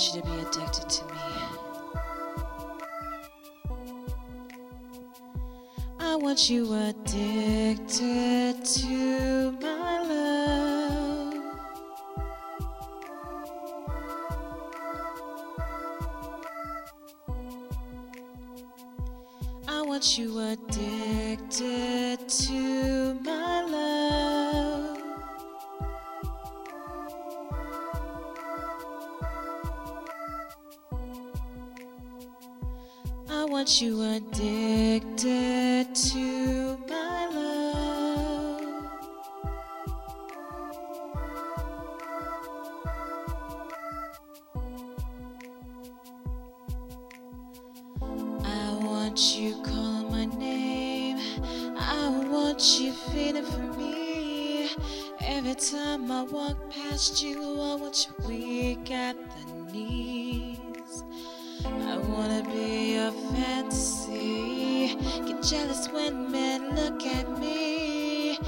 you to be addicted to me. I want you addicted to my love. I want you addicted to my love. Want you addicted to my love. I want you calling my name. I want you feeling for me. Every time I walk past you, I want you weak at the knees. I wanna be fantasy. Get jealous when men look at me.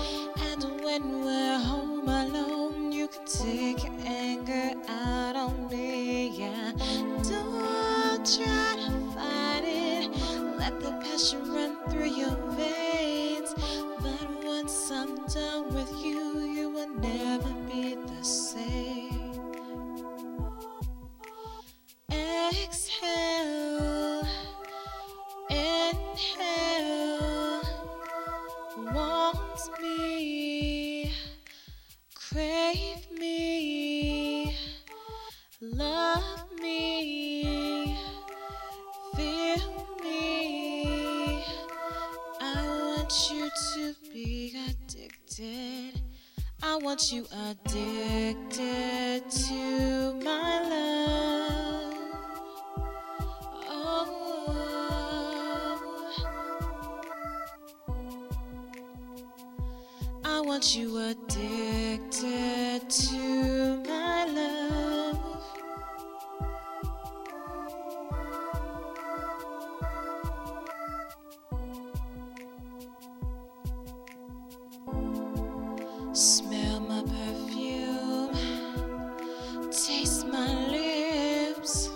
And when we're home alone, you can take your anger out on me. Yeah, don't try to fight it. Let the passion run through your want you to be addicted. I want you addicted to my love. Oh, I want you addicted to my love. Smell my perfume, taste my lips.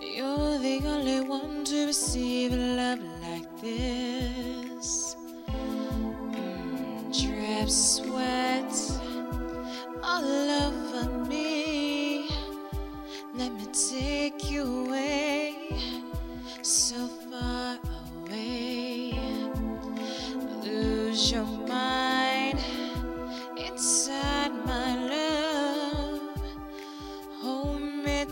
You're the only one to receive love like this. Mm, drip sweat all over me. Let me take you away,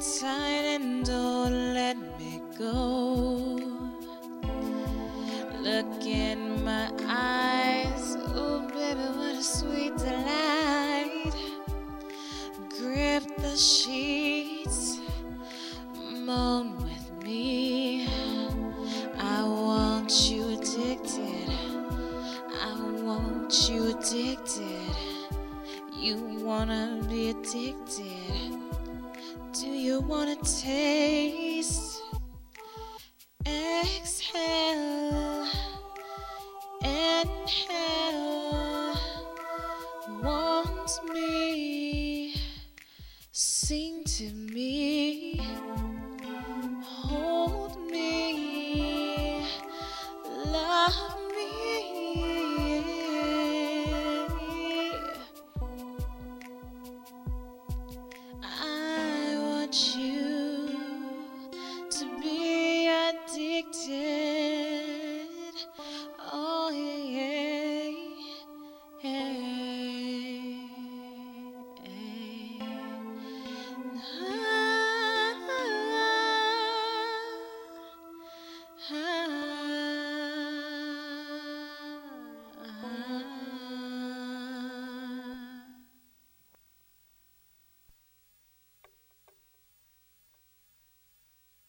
tight and don't let me go. Look in my eyes, oh baby, what a sweet delight. Grip the sheets, moan with me. I want you addicted. I want you addicted. You wanna be addicted. Do you wanna taste? Exhale, inhale, want me, sing to me.